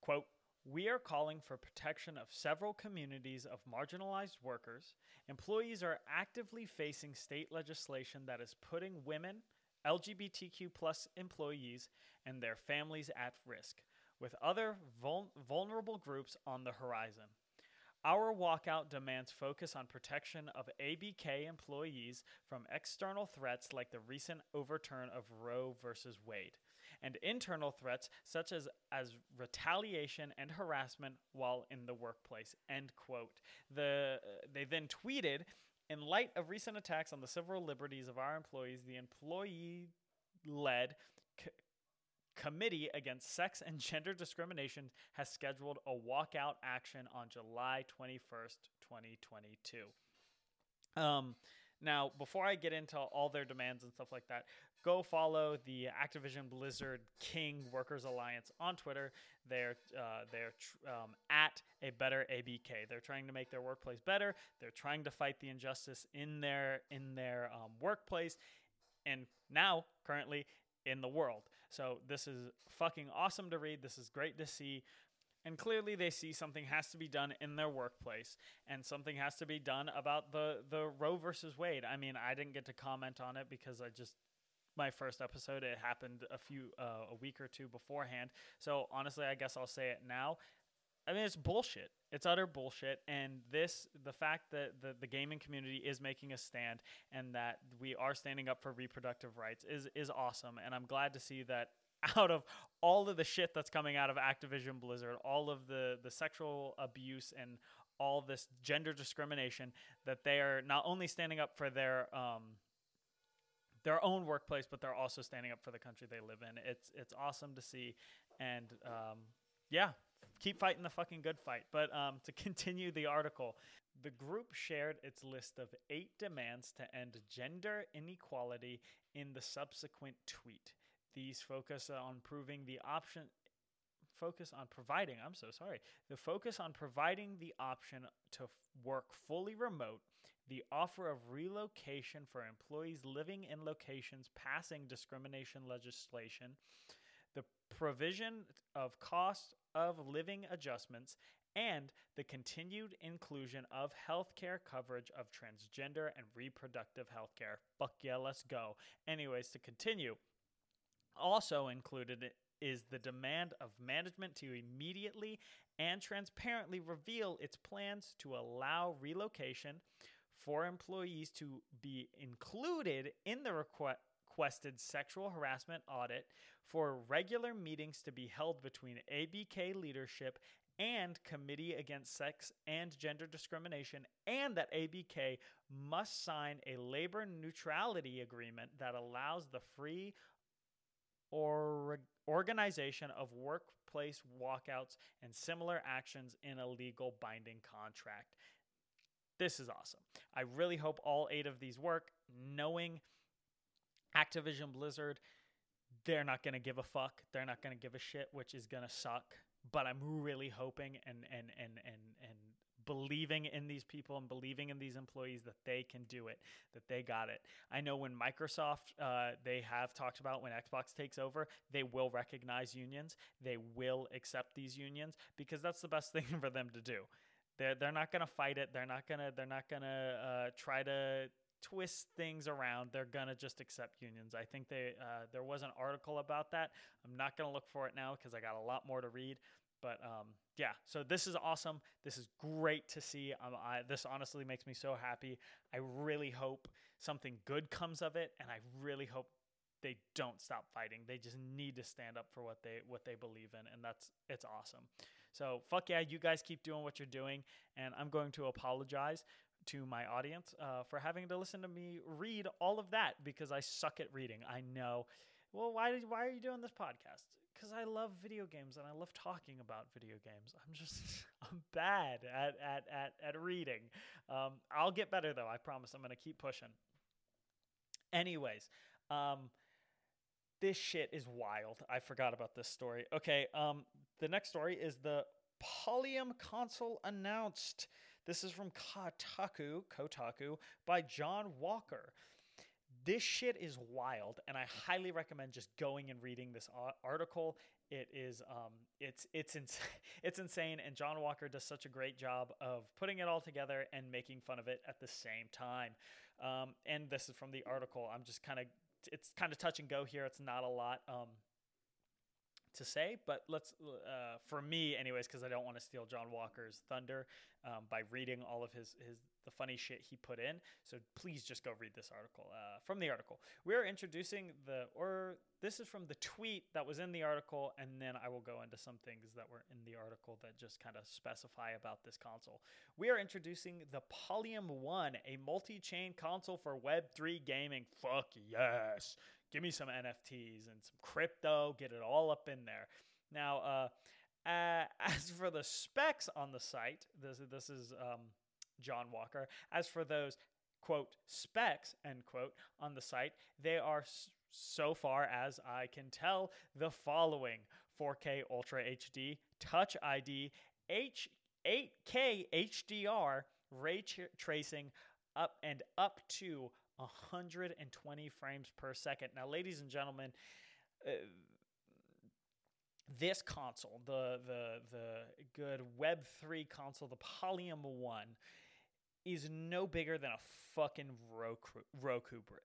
quote, we are calling for protection of several communities of marginalized workers. Employees are actively facing state legislation that is putting women, LGBTQ plus employees, and their families at risk, with other vul- vulnerable groups on the horizon. Our walkout demands focus on protection of ABK employees from external threats like the recent overturn of Roe versus Wade and internal threats such as, as retaliation and harassment while in the workplace. End quote. The, they then tweeted In light of recent attacks on the civil liberties of our employees, the employee led Committee Against Sex and Gender Discrimination has scheduled a walkout action on July 21st, 2022. Um, now, before I get into all their demands and stuff like that, go follow the Activision Blizzard King Workers Alliance on Twitter. They're uh, they're tr- um, at a better ABK. They're trying to make their workplace better. They're trying to fight the injustice in their in their um, workplace, and now currently in the world. So this is fucking awesome to read. This is great to see. And clearly they see something has to be done in their workplace and something has to be done about the the Roe versus Wade. I mean, I didn't get to comment on it because I just my first episode it happened a few uh, a week or two beforehand. So honestly, I guess I'll say it now. I mean, it's bullshit. It's utter bullshit. And this, the fact that the, the gaming community is making a stand and that we are standing up for reproductive rights is, is awesome. And I'm glad to see that [laughs] out of all of the shit that's coming out of Activision Blizzard, all of the, the sexual abuse and all this gender discrimination, that they are not only standing up for their, um, their own workplace, but they're also standing up for the country they live in. It's, it's awesome to see. And, um, yeah, keep fighting the fucking good fight. But um, [laughs] to continue the article, the group shared its list of eight demands to end gender inequality in the subsequent tweet. These focus on proving the option focus on providing i'm so sorry the focus on providing the option to f- work fully remote the offer of relocation for employees living in locations passing discrimination legislation the provision of cost of living adjustments, and the continued inclusion of healthcare coverage of transgender and reproductive healthcare. Fuck yeah, let's go. Anyways, to continue, also included is the demand of management to immediately and transparently reveal its plans to allow relocation for employees to be included in the request requested sexual harassment audit for regular meetings to be held between ABK leadership and Committee Against Sex and Gender Discrimination, and that ABK must sign a labor neutrality agreement that allows the free or organization of workplace walkouts and similar actions in a legal binding contract. This is awesome. I really hope all eight of these work, knowing Activision Blizzard, they're not going to give a fuck. They're not going to give a shit, which is going to suck. But I'm really hoping and and and and and believing in these people and believing in these employees that they can do it, that they got it. I know when Microsoft, uh, they have talked about when Xbox takes over, they will recognize unions. They will accept these unions because that's the best [laughs] thing for them to do. They're, they're not to fight it. They're not to, they're not to uh, try to twist things around, they're gonna just accept unions. I think they uh, there was an article about that. I'm not gonna look for it now because I got a lot more to read. But um, yeah, so this is awesome. This is great to see. Um, I, this honestly makes me so happy. I really hope something good comes of it, and I really hope they don't stop fighting. They just need to stand up for what they what they believe in, and that's it's awesome. So fuck yeah, you guys keep doing what you're doing, and I'm going to apologize to my audience uh, for having to listen to me read all of that because I suck at reading. I know. Well, why did, why are you doing this podcast? Because I love video games and I love talking about video games. I'm just [laughs] I'm bad at at at, at reading. Um, I'll get better though. I promise. I'm gonna keep pushing. Anyways, um, this shit is wild. I forgot about this story. Okay, um, the next story is the Polium console announced. This is from Kotaku, Kotaku by John Walker. This shit is wild, and I highly recommend just going and reading this article. It is, um, it's it's ins- [laughs] it's insane, and John Walker does such a great job of putting it all together and making fun of it at the same time. Um, and this is from the article. I'm just kind of, it's kind of touch and go here. It's not a lot. Um, to say, but let's, uh, for me, anyways, because I don't want to steal John Walker's thunder um, by reading all of his, his the funny shit he put in. So please just go read this article. Uh, from the article, we are introducing the, or this is from the tweet that was in the article, and then I will go into some things that were in the article that just kind of specify about this console. We are introducing the Polium One, a multi-chain console for Web3 gaming. Fuck yes give me some NFTs and some crypto, get it all up in there. Now, uh, uh, [laughs] as for the specs on the site, this this is um, John Walker. As for those quote specs end quote on the site, they are so far as I can tell the following: 4K Ultra HD, Touch ID, H 8K HDR, ray tra- tracing, up and up to 120 frames per second. Now, ladies and gentlemen, uh, this console, the the the good Web three console, the Polium One, is no bigger than a fucking Roku Roku brick.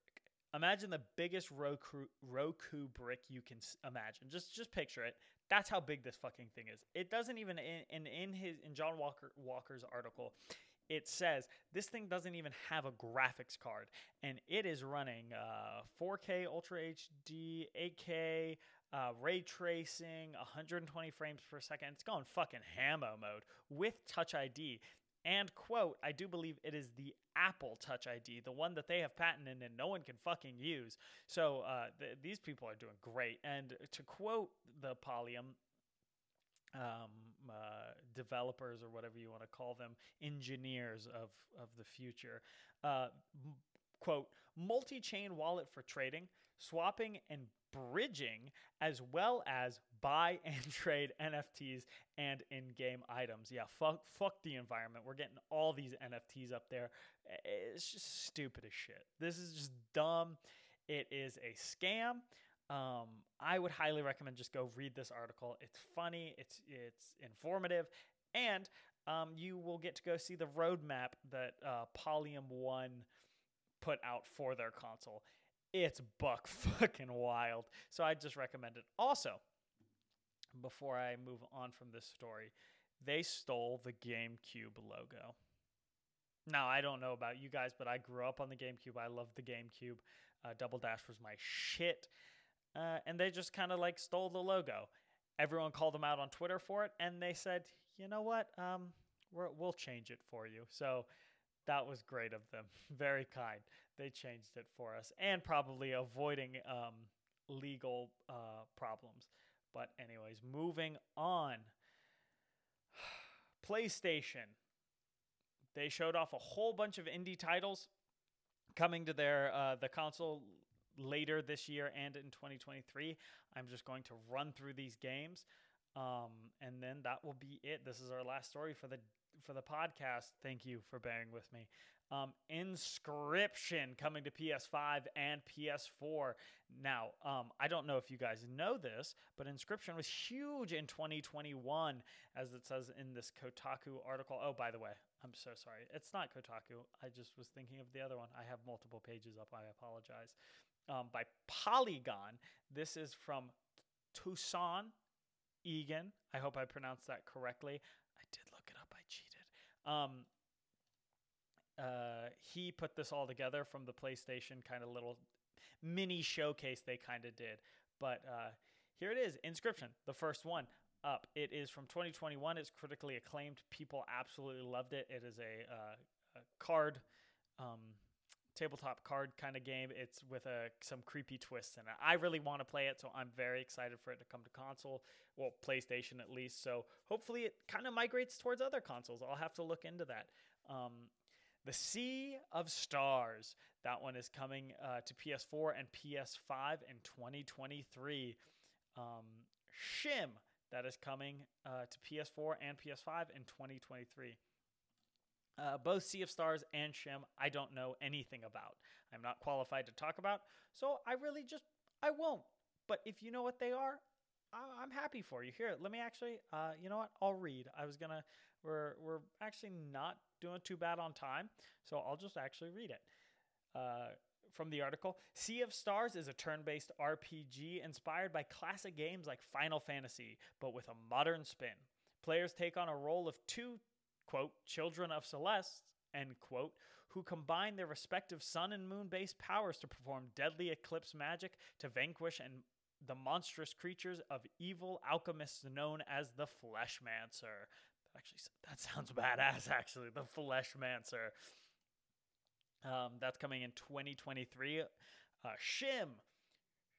Imagine the biggest Roku Roku brick you can imagine. Just just picture it. That's how big this fucking thing is. It doesn't even in in, in his in John Walker Walker's article it says this thing doesn't even have a graphics card and it is running uh, 4K Ultra HD, 8K, uh, ray tracing, 120 frames per second. It's going fucking hammo mode with Touch ID. And quote, I do believe it is the Apple Touch ID, the one that they have patented and no one can fucking use. So uh, th- these people are doing great. And to quote the Polium, um, uh, developers or whatever you want to call them, engineers of, of the future. Uh, quote, multi chain wallet for trading, swapping, and bridging, as well as buy [laughs] and trade NFTs and in game items. Yeah, fuck, fuck the environment. We're getting all these NFTs up there. It's just stupid as shit. This is just dumb. It is a scam. Um, I would highly recommend just go read this article. It's funny, it's it's informative, and um, you will get to go see the roadmap that uh, Polium One put out for their console. It's buck [laughs] fucking wild. So I just recommend it. Also, before I move on from this story, they stole the GameCube logo. Now, I don't know about you guys, but I grew up on the GameCube. I loved the GameCube. Uh, Double Dash was my shit uh, and they just kind of like stole the logo. Everyone called them out on Twitter for it, and they said, "You know what? Um, we will change it for you." So that was great of them. [laughs] Very kind. They changed it for us, and probably avoiding um, legal uh, problems. But anyways, moving on. [sighs] PlayStation. They showed off a whole bunch of indie titles coming to their uh, the console later this year and in 2023. I'm just going to run through these games, um, and then that will be it. This is our last story for the for the podcast. Thank you for bearing with me. Um, Inscryption coming to PS5 and PS4. Now, um, I don't know if you guys know this, but Inscryption was huge in 2021, as it says in this Kotaku article. Oh, by the way, I'm so sorry. It's not Kotaku. I just was thinking of the other one. I have multiple pages up. I apologize um, by Polygon. This is from Toussaint Egan. I hope I pronounced that correctly. I did look it up. I cheated. Um, uh, he put this all together from the PlayStation kind of little mini showcase they kind of did. But uh, here it is Inscryption, the first one up. It is from 2021. It's critically acclaimed. People absolutely loved it. It is a, uh, a card. Um, tabletop card kind of game. It's with a some creepy twists in it. I really want to play it, so I'm very excited for it to come to console, well, PlayStation at least. So hopefully it kind of migrates towards other consoles. I'll have to look into that. Um, the Sea of Stars. That one is coming uh, to PS4 and PS5 in 2023. Um, Schim. That is coming uh, to PS4 and PS5 in 2023. Uh, both Sea of Stars and Schim, I don't know anything about. I'm not qualified to talk about, so I really just I won't. But if you know what they are, I- am happy for you. Here, let me actually. Uh, you know what? I'll read. I was gonna. We're we're actually not doing too bad on time, so I'll just actually read it. Uh, from the article Sea of Stars is a turn based RPG inspired by classic games like Final Fantasy, but with a modern spin. Players take on a role of two, quote, children of Celeste, end quote, who combine their respective sun and moon based powers to perform deadly eclipse magic to vanquish and the monstrous creatures of evil alchemists known as the Fleshmancer. Actually, that sounds [laughs] badass. Actually, the Fleshmancer. Um, that's coming in 2023. Uh, Schim.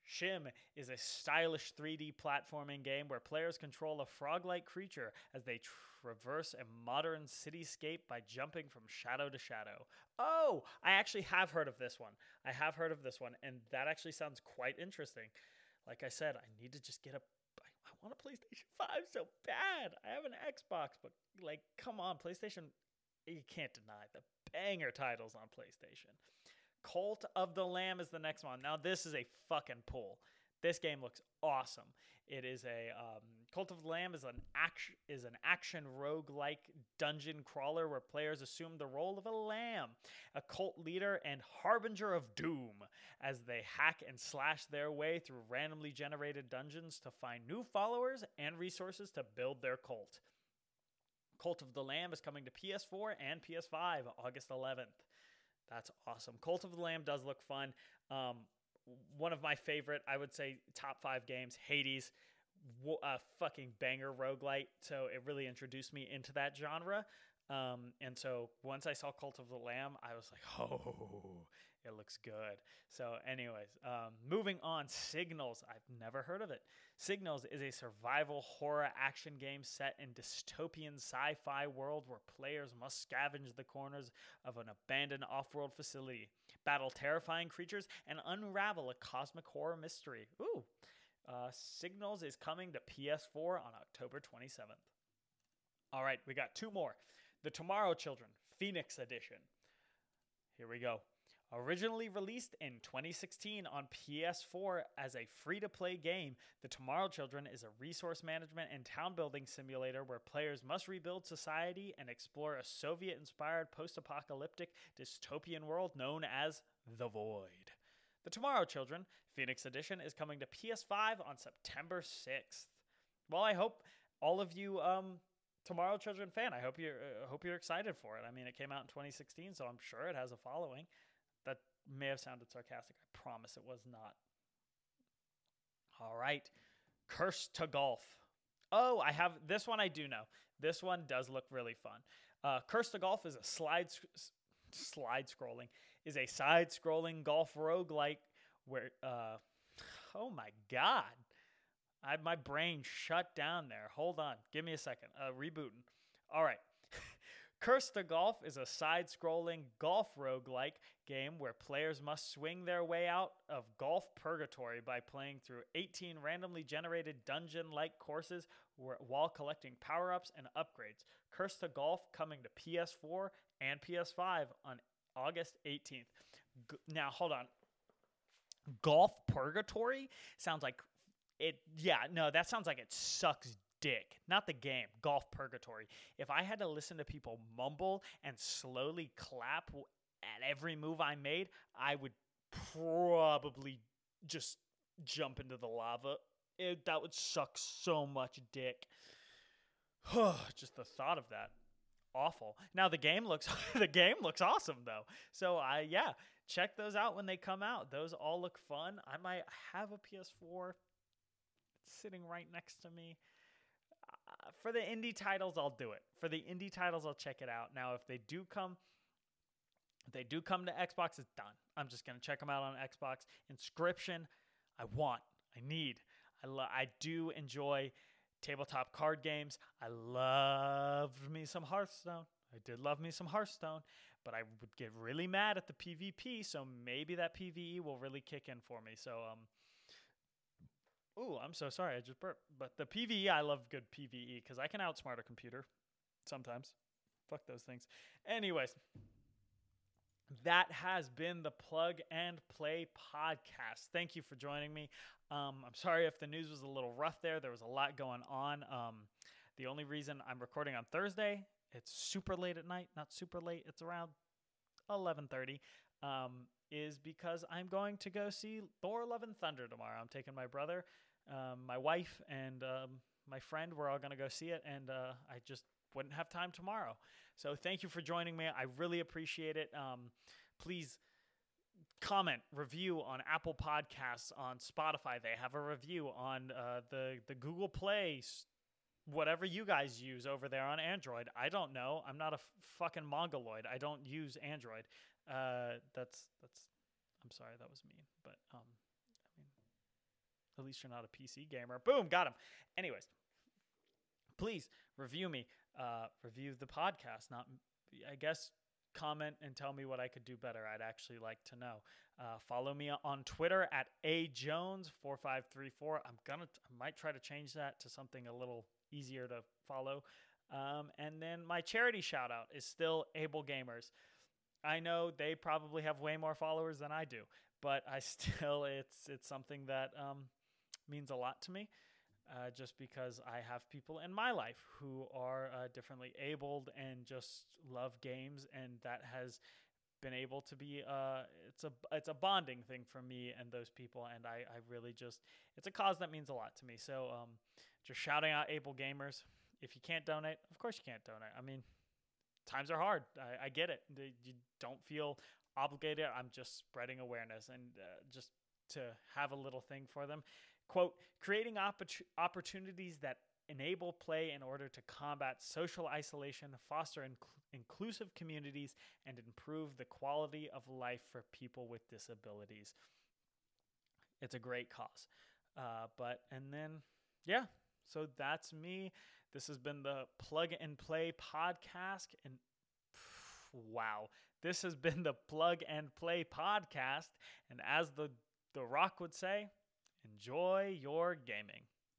Schim is a stylish 3D platforming game where players control a frog like creature as they traverse a modern cityscape by jumping from shadow to shadow. Oh, I actually have heard of this one. I have heard of this one, and that actually sounds quite interesting. Like I said, I need to just get a. I, want a PlayStation 5 so bad. I have an Xbox, but like, come on, PlayStation. You can't deny the banger titles on PlayStation. Cult of the Lamb is the next one. Now, this is a fucking pull. This game looks awesome. It is a um, Cult of the Lamb is an action is an action rogue like dungeon crawler where players assume the role of a lamb, a cult leader and harbinger of doom as they hack and slash their way through randomly generated dungeons to find new followers and resources to build their cult. Cult of the Lamb is coming to PS4 and PS5 August 11th. That's awesome. Cult of the Lamb does look fun. Um, one of my favorite, I would say, top five games, Hades, a fucking banger roguelite. So it really introduced me into that genre. Um, and so once I saw Cult of the Lamb, I was like, [laughs] oh, it looks good. So, anyways, um, moving on, Signals. I've never heard of it. Signals is a survival horror action game set in dystopian sci fi world where players must scavenge the corners of an abandoned off world facility, battle terrifying creatures, and unravel a cosmic horror mystery. Ooh. Uh, Signals is coming to PS4 on October 27th. All right, we got two more. The Tomorrow Children, Phoenix Edition. Here we go. Originally released in 2016 on PS4 as a free to play game, The Tomorrow Children is a resource management and town building simulator where players must rebuild society and explore a Soviet inspired post apocalyptic dystopian world known as The Void. The Tomorrow Children Phoenix Edition is coming to PS5 on September 6th. Well, I hope all of you um, Tomorrow Children fan, I hope you're uh, hope you're excited for it. I mean, it came out in 2016, so I'm sure it has a following. That may have sounded sarcastic. I promise it was not. All right. Cursed to Golf. Oh, I have this one I do know. This one does look really fun. Uh, Cursed to Golf is a slide slide scrolling is a side scrolling golf roguelike where uh oh my god. I my brain shut down there. Hold on. Give me a second. Uh rebooting. All right. Cursed to Golf is a side scrolling golf roguelike game where players must swing their way out of golf purgatory by playing through 18 randomly generated dungeon like courses while collecting power ups and upgrades. Cursed to Golf coming to PS4 and PS5 on August 18th. G- now, hold on. Golf purgatory sounds like it. Yeah, no, that sounds like it sucks dick, not the game, Golf Purgatory. If I had to listen to people mumble and slowly clap at every move I made, I would probably just jump into the lava. It, that would suck so much dick. [sighs] just the thought of that awful. Now the game looks [laughs] the game looks awesome though. So I yeah, check those out when they come out. Those all look fun. I might have a PS4 sitting right next to me for the indie titles, I'll do it. For the indie titles, I'll check it out. Now, if they do come, if they do come to Xbox, it's done. I'm just gonna check them out on Xbox. Inscryption, I want, I need. I lo- I do enjoy tabletop card games. I loved me some Hearthstone. I did love me some Hearthstone, but I would get really mad at the PvP. So maybe that PVE will really kick in for me. So um, Ooh, I'm so sorry. I just burped. But the PVE, I love good PVE because I can outsmart a computer sometimes. Fuck those things. Anyways, that has been the Plug and Play podcast. Thank you for joining me. Um, I'm sorry if the news was a little rough there. There was a lot going on. Um, the only reason I'm recording on Thursday, it's super late at night. Not super late. It's around 11:30. Um, is because I'm going to go see Thor: Love and Thunder tomorrow. I'm taking my brother, um, my wife, and um, my friend. We're all going to go see it, and uh, I just wouldn't have time tomorrow. So thank you for joining me. I really appreciate it. Um, please comment, review on Apple Podcasts, on Spotify. They have a review on uh, the the Google Play, whatever you guys use over there on Android. I don't know. I'm not a f- fucking mongoloid. I don't use Android. Uh, that's that's. I'm sorry, that was mean, but um, I mean, at least you're not a PC gamer. Boom, got him. Anyways, please review me. Uh, review the podcast. Not, I guess comment and tell me what I could do better. I'd actually like to know. Uh, follow me on Twitter at a jones four five three four. I'm gonna, I might try to change that to something a little easier to follow. Um, and then my charity shout out is still Able Gamers. I know they probably have way more followers than I do, but I [laughs] still it's it's something that um, means a lot to me uh, just because I have people in my life who are uh, differently abled and just love games, and that has been able to be uh, it's a it's a bonding thing for me and those people, and I, I really just it's a cause that means a lot to me. So um, just shouting out able gamers. If you can't donate, of course you can't donate. I mean, times are hard. I, I get it. You don't feel obligated. I'm just spreading awareness and uh, just to have a little thing for them. Quote, creating opportunities that enable play in order to combat social isolation, foster inc- inclusive communities, and improve the quality of life for people with disabilities. It's a great cause. Uh, but, and then, yeah, so that's me. This has been the Plug and Play podcast. And [sighs] wow, this has been the Plug and Play podcast. And as the, the Rock would say, Enjoy your gaming.